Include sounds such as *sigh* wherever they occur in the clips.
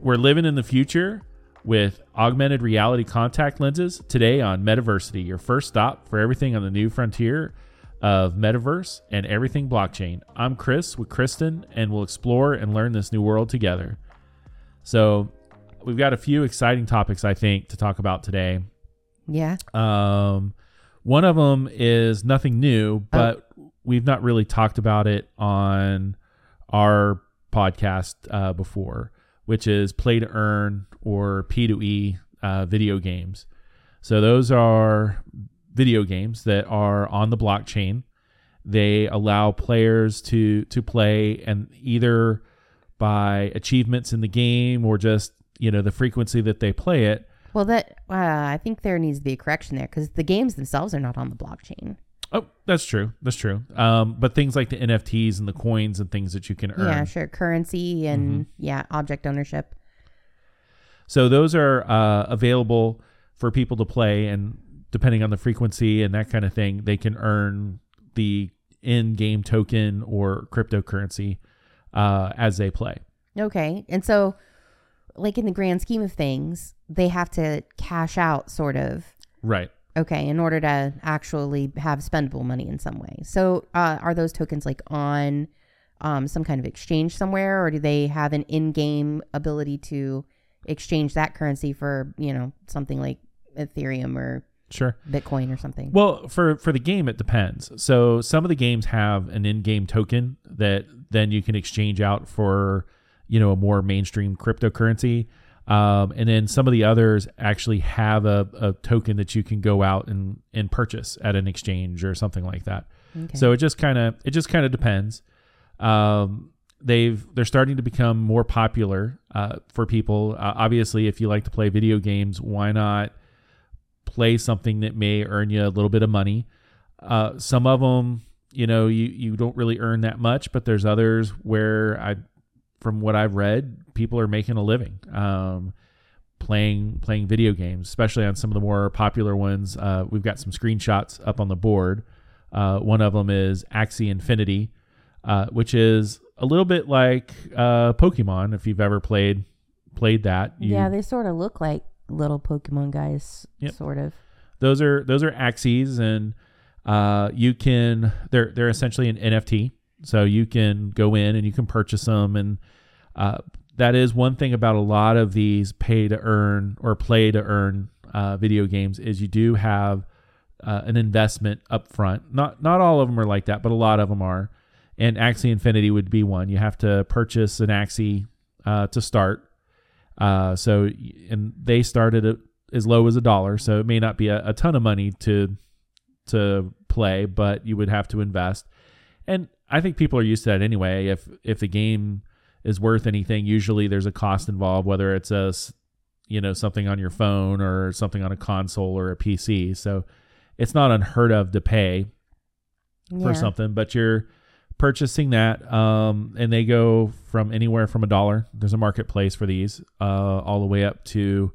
we're living in the future with augmented reality contact lenses today on Metaversity, your first stop for everything on the new frontier of metaverse and everything blockchain. I'm Chris with Kristen, and we'll explore and learn this new world together. So, we've got a few exciting topics, I think, to talk about today. Yeah. Um, one of them is nothing new, but we've not really talked about it on our podcast uh, before, which is play to earn or P2E uh, video games. So those are video games that are on the blockchain. They allow players to to play and either by achievements in the game or just you know the frequency that they play it. Well, that uh, I think there needs to be a correction there because the games themselves are not on the blockchain. Oh, that's true. That's true. Um, but things like the NFTs and the coins and things that you can earn. Yeah, sure. Currency and Mm-hmm. yeah, object ownership. So those are uh, available for people to play, and depending on the frequency and that kind of thing, they can earn the in-game token or cryptocurrency uh, as they play. Okay, and so like in the grand scheme of things, they have to cash out, sort of. Right. Okay, in order to actually have spendable money in some way. So, uh, are those tokens like on um, some kind of exchange somewhere, or do they have an in-game ability to exchange that currency for you know something like Ethereum or Sure. Bitcoin or something? Well, for for the game, it depends. So some of the games have an in-game token that then you can exchange out for, you know, a more mainstream cryptocurrency. Um, and then some of the others actually have a, a token that you can go out and, and purchase at an exchange or something like that. Okay. So it just kind of it just kind of depends. Um, they've they're starting to become more popular uh, for people. Uh, obviously, if you like to play video games, why not play something that may earn you a little bit of money? Uh, some of them, you know, you you don't really earn that much, but there's others where I, from what I've read, people are making a living. Um, playing playing video games, especially on some of the more popular ones. Uh, we've got some screenshots up on the board. Uh, one of them is Axie Infinity, uh, which is a little bit like uh, Pokemon. If you've ever played played that, you, yeah, they sort of look like little Pokemon guys, Yep. sort of. those are those are Axies, and uh, you can they're they're essentially an NFT. So you can go in and you can purchase them, and uh, that is one thing about a lot of these pay to earn or play to earn uh, video games is you do have uh, an investment up front. Not not all of them are like that, but a lot of them are. And Axie Infinity would be one. You have to purchase an Axie uh, to start. Uh, so and they started at as low as a dollar, so it may not be a, a ton of money to to play, but you would have to invest. And I think people are used to that anyway. If if the game is worth anything, usually there's a cost involved, whether it's a you know something on your phone or something on a console or a PC. So it's not unheard of to pay for something, but you're purchasing that, um, and they go from anywhere from a dollar. There's a marketplace for these, uh, all the way up to,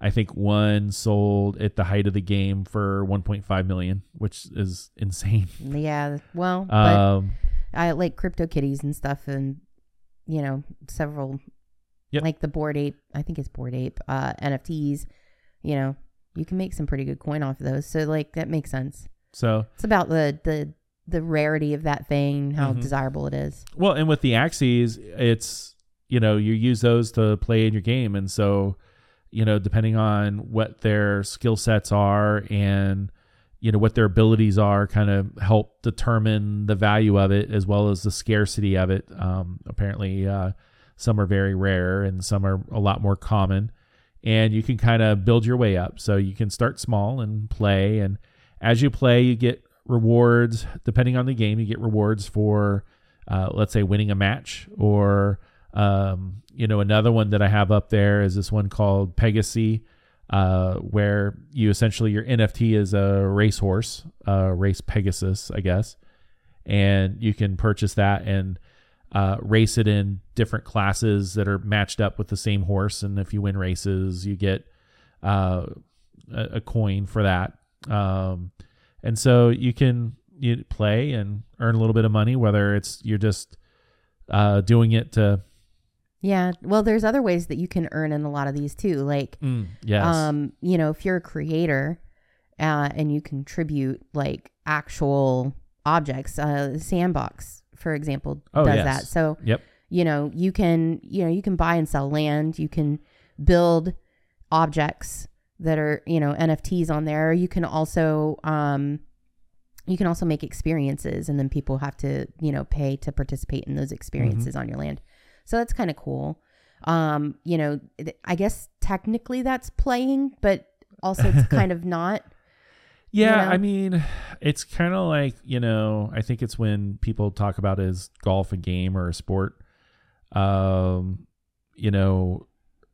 I think one sold at the height of the game for 1.5 million, which is insane. Yeah, well, but Um, I like CryptoKitties and stuff, and you know, several Yep. like the Bored Ape. I think it's Bored Ape uh, NFTs. You know, you can make some pretty good coin off of those. So like that makes sense. so It's about the the the rarity of that thing, how Mhm. desirable it is. Well, and with the Axies, it's you know you use those to play in your game, and so you know depending on what their skill sets are and you know what their abilities are, kind of help determine the value of it as well as the scarcity of it. Um, apparently, uh, some are very rare and some are a lot more common, and you can kind of build your way up. So you can start small and play, and as you play, you get rewards depending on the game. You get rewards for uh, let's say winning a match or um, you know another one that i have up there is this one called Pegaxy uh, where you essentially your nft is a racehorse uh, race pegasus i guess. And you can purchase that and uh, race it in different classes that are matched up with the same horse. And if you win races you get uh, a, a coin for that. Um, and so you can you play and earn a little bit of money, whether it's you're just uh, doing it to, Yeah. Well, there's other ways that you can earn in a lot of these too. Like, Mm, yes. um, you know, if you're a creator uh, and you contribute like actual objects, uh, Sandbox, for example, Oh, does yes. that. So, Yep. you know, you can, you know, you can buy and sell land. You can build objects that are, you know, NFTs on there. You can also, um, you can also make experiences and then people have to, you know, pay to participate in those experiences on your land. So that's kind of cool. Um, you know, th- I guess technically that's playing, but also it's *laughs* kind of not. Yeah, know? I mean, it's kind of like you know, I think it's when people talk about is golf a game or a sport. Um, you know,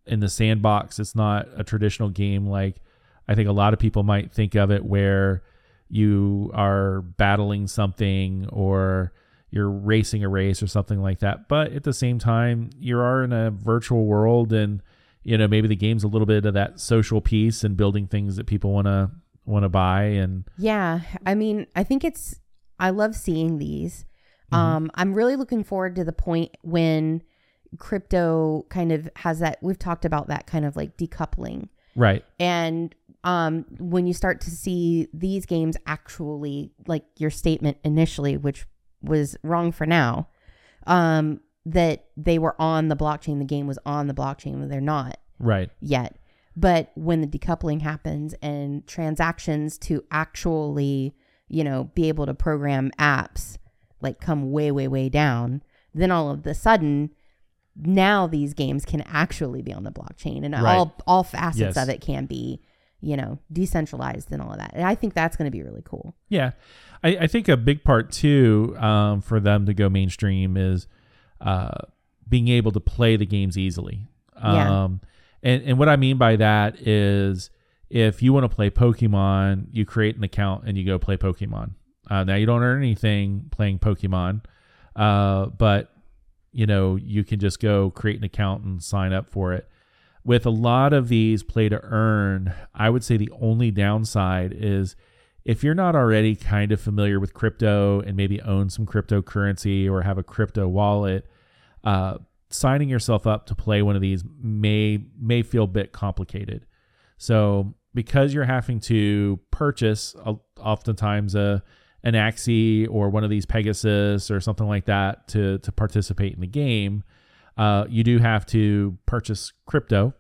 in the sandbox, it's not a traditional game like I think a lot of people might think of it, where you are battling something or you're racing a race or something like that. But at the same time, you are in a virtual world, and you know maybe the game's a little bit of that social piece and building things that people want to want to buy and Yeah, I mean, I think it's. I love seeing these. Um, I'm really looking forward to the point when crypto kind of has that. We've talked about that kind of like decoupling, right and um, when you start to see these games actually, like your statement initially, which was wrong for now, um, that they were on the blockchain. The game was on the blockchain. They're not right yet. But when the decoupling happens and transactions to actually, you know, be able to program apps like come way, way, way down, then all of the sudden, now these games can actually be on the blockchain and Right. all all facets Yes. of it can be, you know, decentralized and all of that. And I think that's going to be really cool. yeah i, I think a big part too um, for them to go mainstream is uh, being able to play the games easily Yeah. um, and, and what i mean by that is if you want to play pokemon you create an account and you go play pokemon uh, now you don't earn anything playing pokemon uh, but you know you can just go create an account and sign up for it with a lot of these play to earn i would say the only downside is if you're not already kind of familiar with crypto and maybe own some cryptocurrency or have a crypto wallet uh, signing yourself up to play one of these may may feel a bit complicated. So because you're having to purchase uh, oftentimes a an Axie or one of these Pegasus or something like that to to participate in the game, uh, you do have to purchase crypto.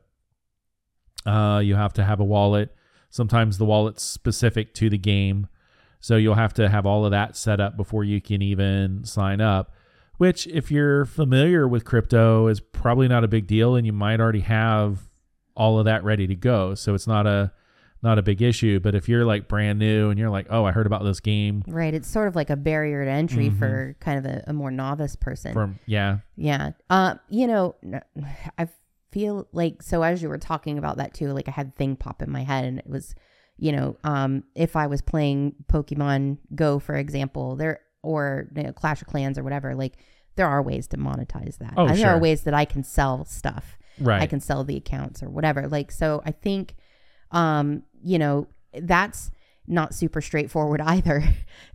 Uh, you have to have a wallet. Sometimes the wallet's specific to the game, so you'll have to have all of that set up before you can even sign up. Which, if you're familiar with crypto, is probably not a big deal, and you might already have all of that ready to go. So it's not a not a big issue. But if you're like brand new and you're like, oh, I heard about this game Right. It's sort of like a barrier to entry Mhm. for kind of a, a more novice person. from yeah, Yeah. Uh, you know, I feel like so as you were talking about that too, like I had thing pop in my head and it was, you know, um, if I was playing Pokemon Go, for example, there or you know, Clash of Clans or whatever, like there are ways to monetize that. Oh, Uh, There are ways that I can sell stuff. right. I can sell the accounts or whatever. Like so I think um, you know, that's not super straightforward *laughs* either.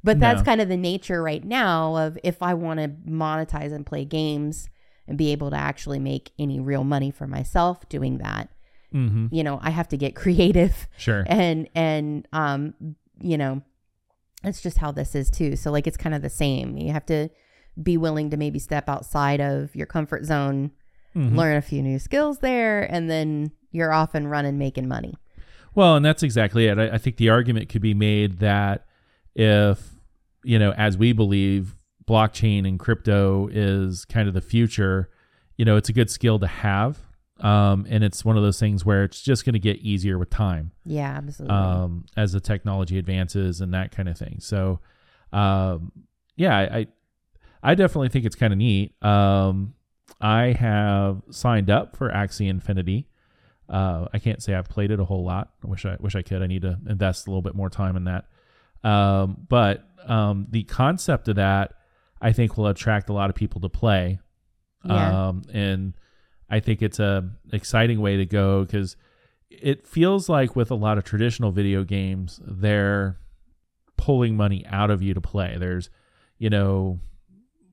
but that's No. kind of the nature right now of if I want to monetize and play games and be able to actually make any real money for myself doing that, hmm you know, I have to get *laughs* creative Sure. and and um you know, that's just how this is too. So like it's kind of the same. You have to be willing to maybe step outside of your comfort zone Mhm. learn a few new skills there, and then you're off and running making money. Well, and that's exactly it. I, I think the argument could be made that if, you know, as we believe, blockchain and crypto is kind of the future, you know, it's a good skill to have. Um, and it's one of those things where it's just going to get easier with time Yeah, absolutely. um, as the technology advances and that kind of thing. So, um, yeah, I, I, I definitely think it's kind of neat. Um, I have signed up for Axie Infinity. Uh, I can't say I've played it a whole lot. I wish I wish I could. I need to invest a little bit more time in that. Um, but um, the concept of that, I think, will attract a lot of people to play. Yeah. Um, and I think it's a exciting way to go because it feels like with a lot of traditional video games, they're pulling money out of you to play. There's, you know,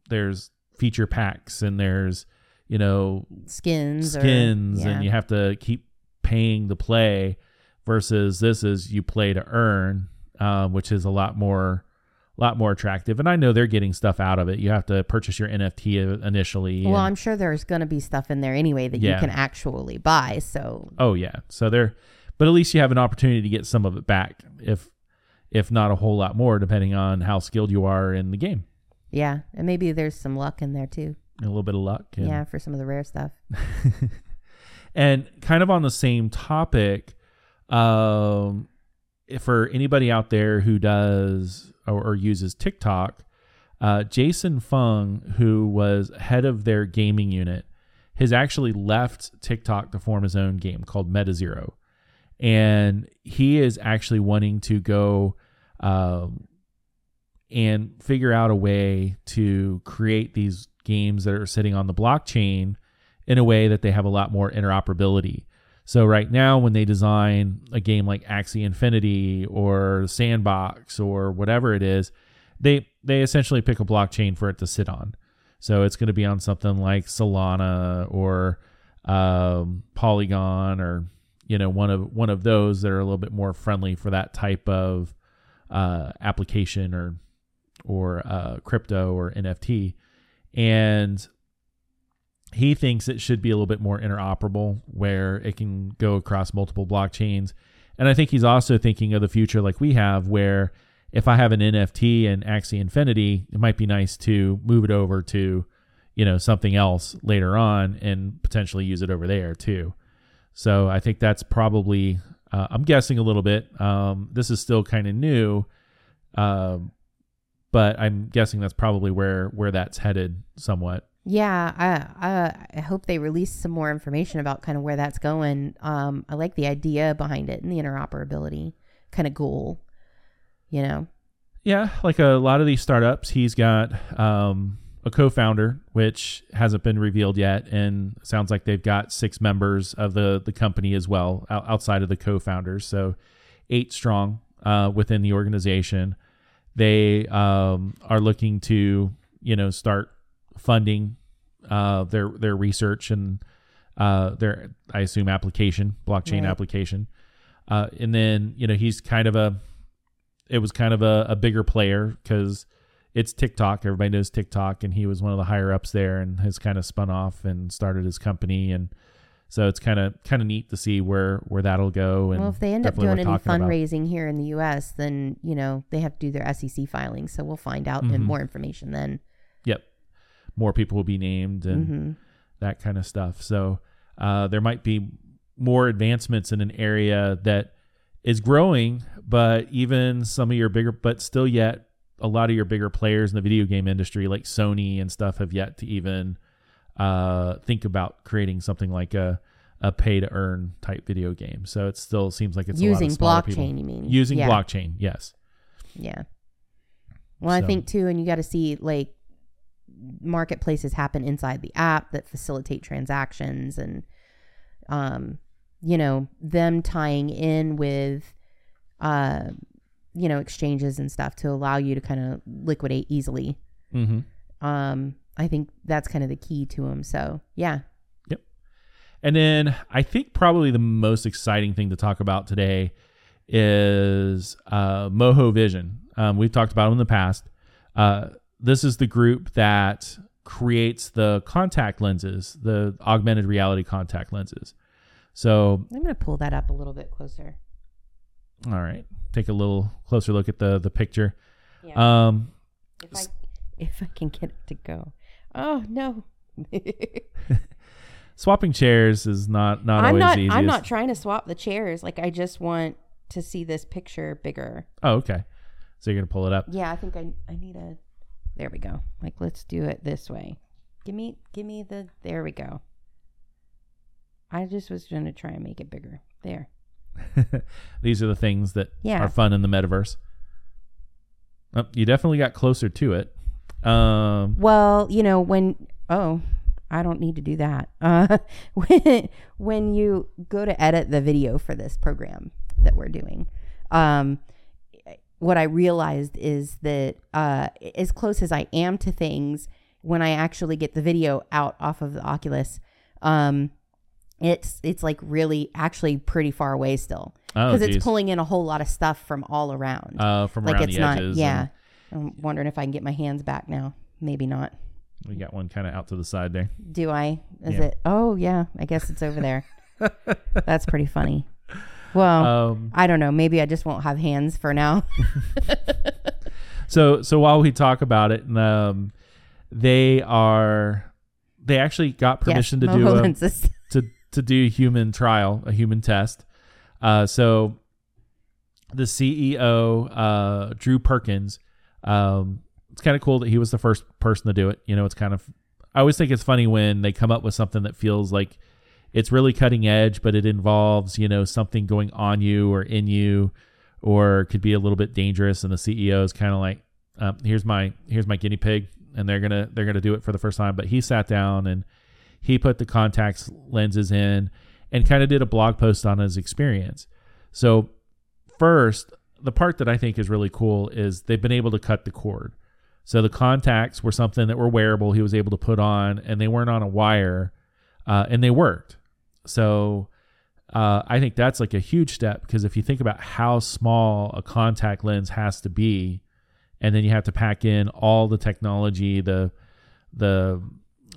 there's feature packs and there's, you know, skins, or- skins, yeah. and you have to keep paying to play. Versus this is you play to earn, um, which is a lot more, lot more attractive. And I know they're getting stuff out of it. You have to purchase your NFT initially. Well, I'm sure there's going to be stuff in there anyway that Yeah. you can actually buy. So Oh yeah. So there but at least you have an opportunity to get some of it back if if not a whole lot more depending on how skilled you are in the game. yeah, and maybe there's some luck in there too. A little bit of luck. and- Yeah, for some of the rare stuff. *laughs* And kind of on the same topic, um for anybody out there who does or, or uses TikTok, uh, Jason Fung, who was head of their gaming unit, has actually left TikTok to form his own game called MetaZero. And he is actually wanting to go um, and figure out a way to create these games that are sitting on the blockchain in a way that they have a lot more interoperability. So right now, when they design a game like Axie Infinity or Sandbox or whatever it is, they they essentially pick a blockchain for it to sit on. So it's going to be on something like Solana or um, Polygon or you know one of one of those that are a little bit more friendly for that type of uh, application or or uh, crypto or NFT, and he thinks it should be a little bit more interoperable where it can go across multiple blockchains. And I think he's also thinking of the future like we have where if I have an NFT and Axie Infinity, it might be nice to move it over to, you know, something else later on and potentially use it over there too. So I think that's probably, uh, I'm guessing a little bit. Um, this is still kind of new, um, but I'm guessing that's probably where where that's headed somewhat. Yeah, I, I I hope they release some more information about kind of where that's going. Um, I like the idea behind it and the interoperability kind of goal. You know, Yeah, like a lot of these startups, he's got um, a co-founder, which hasn't been revealed yet, and sounds like they've got six members of the the company as well, outside of the co-founders. So eight strong uh, within the organization. They um, are looking to you know start funding uh, their their research and uh, their I assume application blockchain Right. application, uh, and then you know he's kind of a it was kind of a, a bigger player because it's TikTok. Everybody knows TikTok, and he was one of the higher ups there, and has kind of spun off and started his company, and so it's kind of kind of neat to see where where that'll go. And well, if they end up doing any talking about- fundraising here in the U.S., then you know they have to do their SEC filing. So we'll find out Mhm. and more information then. Yep, more people will be named and hmm that kind of stuff. So uh, there might be more advancements in an area that is growing, but even some of your bigger, but still yet a lot of your bigger players in the video game industry, like Sony and stuff, have yet to even uh, think about creating something like a a pay to earn type video game. So it still seems like it's a lot Using of smaller people. blockchain, you mean? Using yeah. blockchain, yes. Yeah. Well, I think too, and you got to see like marketplaces happen inside the app that facilitate transactions and, um, you know, them tying in with, uh, you know, exchanges and stuff to allow you to kind of liquidate easily. Mm-hmm. Um, I think that's kind of the key to them. So yeah, Yep. And then I think probably the most exciting thing to talk about today is uh, Mojo Vision. Um, we've talked about them in the past. Uh, this is the group that creates the contact lenses, the augmented reality contact lenses. So, I'm going to pull that up a little bit closer. all right, take a little closer look at the the picture. Yeah. Um, if I if I can get it to go. Oh no. *laughs* swapping chairs is not not I'm always not. easiest. I'm not trying to swap the chairs. Like I just want to see this picture bigger. Oh, okay. So you're gonna pull it up. Yeah, I think I. I need a. There we go. Like let's do it this way. Give me. Give me the. There we go. I just was going to try and make it bigger. There. *laughs* These are the things that Yeah. are fun in the metaverse. Oh, you definitely got closer to it. Um, Well, you know when. Oh, I don't need to do that. Uh, *laughs* when when you go to edit the video for this program that we're doing, um, what I realized is that uh, as close as I am to things, when I actually get the video out off of the Oculus, um, it's it's like really actually pretty far away still Oh, because it's pulling in a whole lot of stuff from all around. uh, from like around it's the not, edges. yeah. and I'm wondering if I can get my hands back now. Maybe not. We got one kind of out to the side there. Do I? Is Yeah. it? Oh yeah, I guess it's over there. *laughs* That's pretty funny. Well, Um, I don't know. Maybe I just won't have hands for now. *laughs* so so while we talk about it, um, they are they actually got permission yes, to do a, *laughs* to to do a human trial, a human test. Uh, so the CEO, uh, Drew Perkins, um, it's kind of cool that he was the first person to do it. You know, it's kind of I always think it's funny when they come up with something that feels like it's really cutting edge, but it involves you know something going on you or in you, or could be a little bit dangerous. And the CEO is kind of like, um, here's my here's my guinea pig, and they're gonna they're gonna do it for the first time. But he sat down and he put the contacts lenses in and kind of did a blog post on his experience. So first, the part that I think is really cool is they've been able to cut the cord. So the contacts were something that were wearable. He was able to put on, and they weren't on a wire, uh, and they worked. So uh, I think that's like a huge step because if you think about how small a contact lens has to be, and then you have to pack in all the technology, the the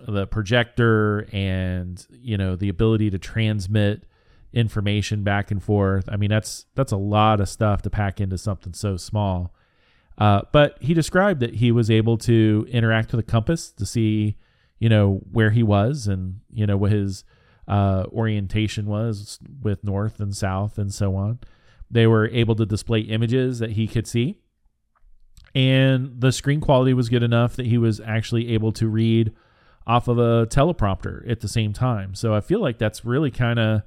the projector, and you know the ability to transmit information back and forth. I mean that's that's a lot of stuff to pack into something so small. Uh, but he described that he was able to interact with the compass to see, you know, where he was and you know what his uh, orientation was with north and south and so on. They were able to display images that he could see, and the screen quality was good enough that he was actually able to read off of a teleprompter at the same time. So I feel like that's really kind of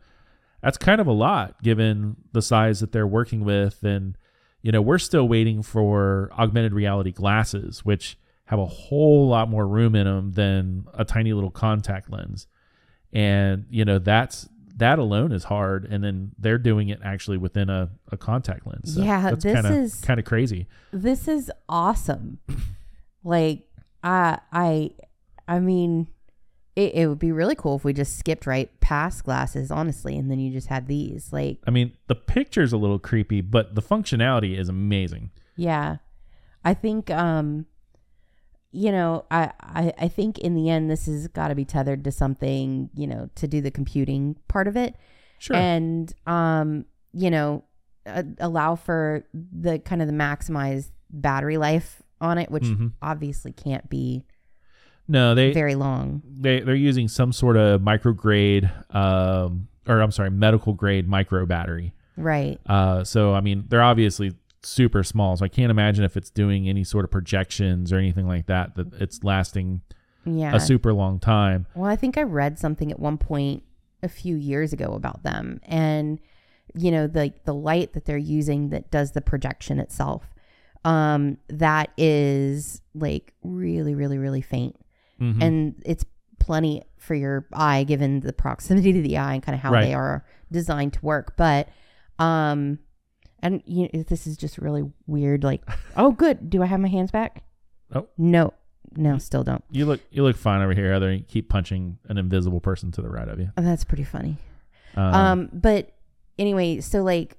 that's kind of a lot given the size that they're working with. And you know we're still waiting for augmented reality glasses which have a whole lot more room in them than a tiny little contact lens. And you know that's that alone is hard. And then they're doing it actually within a, a contact lens. So Yeah, that's this kind of is- kind of crazy. this is awesome. like I I I mean it, it would be really cool if we just skipped right past glasses, honestly, and then you just had these. Like, i mean the picture's a little creepy but the functionality is amazing yeah. I think um you know, I, I, I think in the end this has got to be tethered to something, you know, to do the computing part of it. sure and um you know uh, allow for the kind of the maximized battery life on it which Mhm. obviously can't be no they very long. they they're using some sort of micrograde um or I'm sorry medical grade micro battery. Right. Uh, so I mean, they're obviously super small, so I can't imagine if it's doing any sort of projections or anything like that that it's lasting yeah. a super long time. well i think i read something at one point a few years ago about them and you know the the light that they're using that does the projection itself um that is like really really really faint Mhm. and it's plenty for your eye given the proximity to the eye and kind of how Right. they are designed to work but um and you know, this is just really weird like *laughs* oh good do i have my hands back Oh. no no still don't you look you look fine over here. Other you keep punching an invisible person to the right of you. oh, that's pretty funny Um, um but anyway so like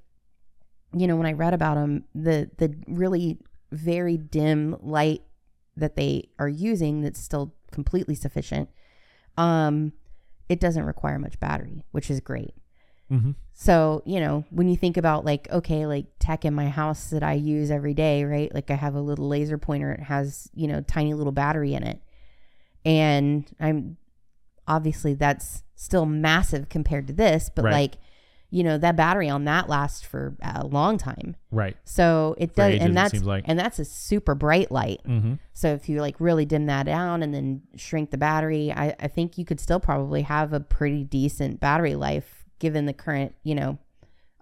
you know when i read about them the the really very dim light that they are using that's still completely sufficient um it doesn't require much battery which is great mhm. so you know when you think about like okay like tech in my house that i use every day right like i have a little laser pointer it has you know tiny little battery in it and i'm obviously that's still massive compared to this but Right. like you know that battery on that lasts for a long time Right. so it For does ages, and that's like. and that's a super bright light Mm-hmm. so if you like really dim that down and then shrink the battery, I, I think you could still probably have a pretty decent battery life given the current, you know,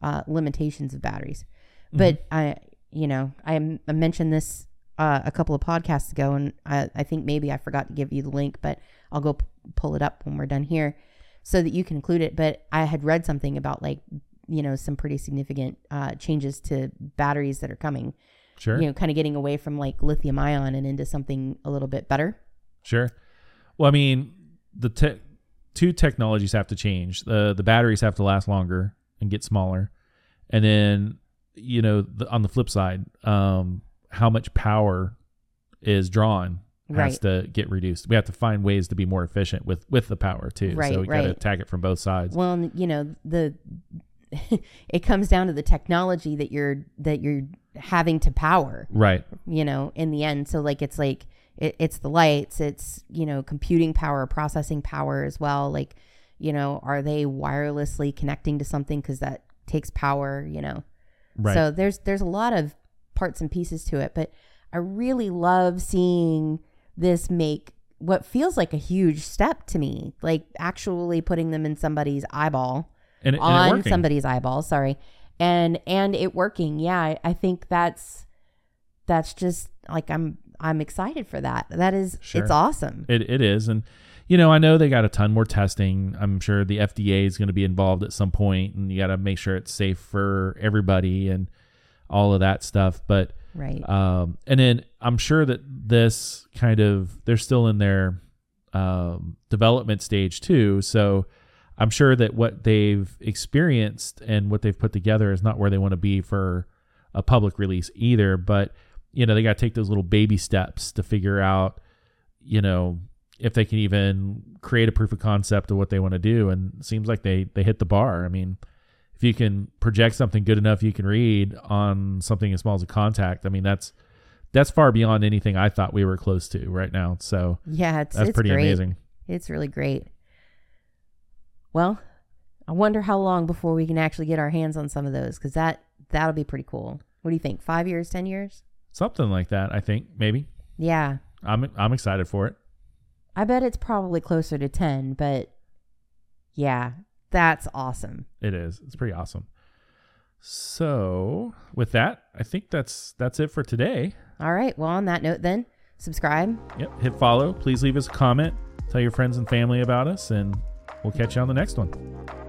uh, limitations of batteries. But I, you know, I, I mentioned this uh, a couple of podcasts ago, and I, I think maybe I forgot to give you the link, but I'll go p- pull it up when we're done here so that you can include it. But I had read something about like, you know, some pretty significant uh, changes to batteries that are coming Sure. you know, kind of getting away from like lithium ion and into something a little bit better. Sure. Well, I mean, the te- two technologies have to change. The the batteries have to last longer and get smaller, and then you know the, on the flip side, um, how much power is drawn has Right. to get reduced. We have to find ways to be more efficient with with the power too. Right, so we got to attack it from both sides. Well, you know, the *laughs* it comes down to the technology that you're that you're having to power, right. you know, in the end. So like it's like it, it's the lights, it's, you know, computing power, processing power as well. Like, you know, are they wirelessly connecting to something cuz that takes power, you know. Right. So there's there's a lot of parts and pieces to it, but I really love seeing this make what feels like a huge step to me, like actually putting them in somebody's eyeball and, on somebody's eyeball, sorry. And and it working. Yeah, I, I think that's that's just like I'm I'm excited for that. That is Sure. it's awesome. It it is, and you know I know they got a ton more testing. I'm sure the FDA is going to be involved at some point, and you got to make sure it's safe for everybody and all of that stuff. But Right. um, and then I'm sure that this kind of they're still in their um, development stage too. So I'm sure that what they've experienced and what they've put together is not where they want to be for a public release either. But you know they got to take those little baby steps to figure out, you know, if they can even create a proof of concept of what they want to do. And seems like they they hit the bar. I mean, if you can project something good enough you can read on something as small as a contact, I mean that's that's far beyond anything I thought we were close to right now. So yeah, it's that's it's pretty great. amazing. It's really great. Well, I wonder how long before we can actually get our hands on some of those because that that'll be pretty cool. What do you think? Five years, ten years? Something like that, I think maybe. Yeah, I'm I'm excited for it. I bet it's probably closer to ten. But yeah, that's awesome. It is. It's pretty awesome. So with that, I think that's that's it for today. All right. Well, on that note, then subscribe. Yep. Hit follow. Please leave us a comment. Tell your friends and family about us, and we'll catch you on the next one.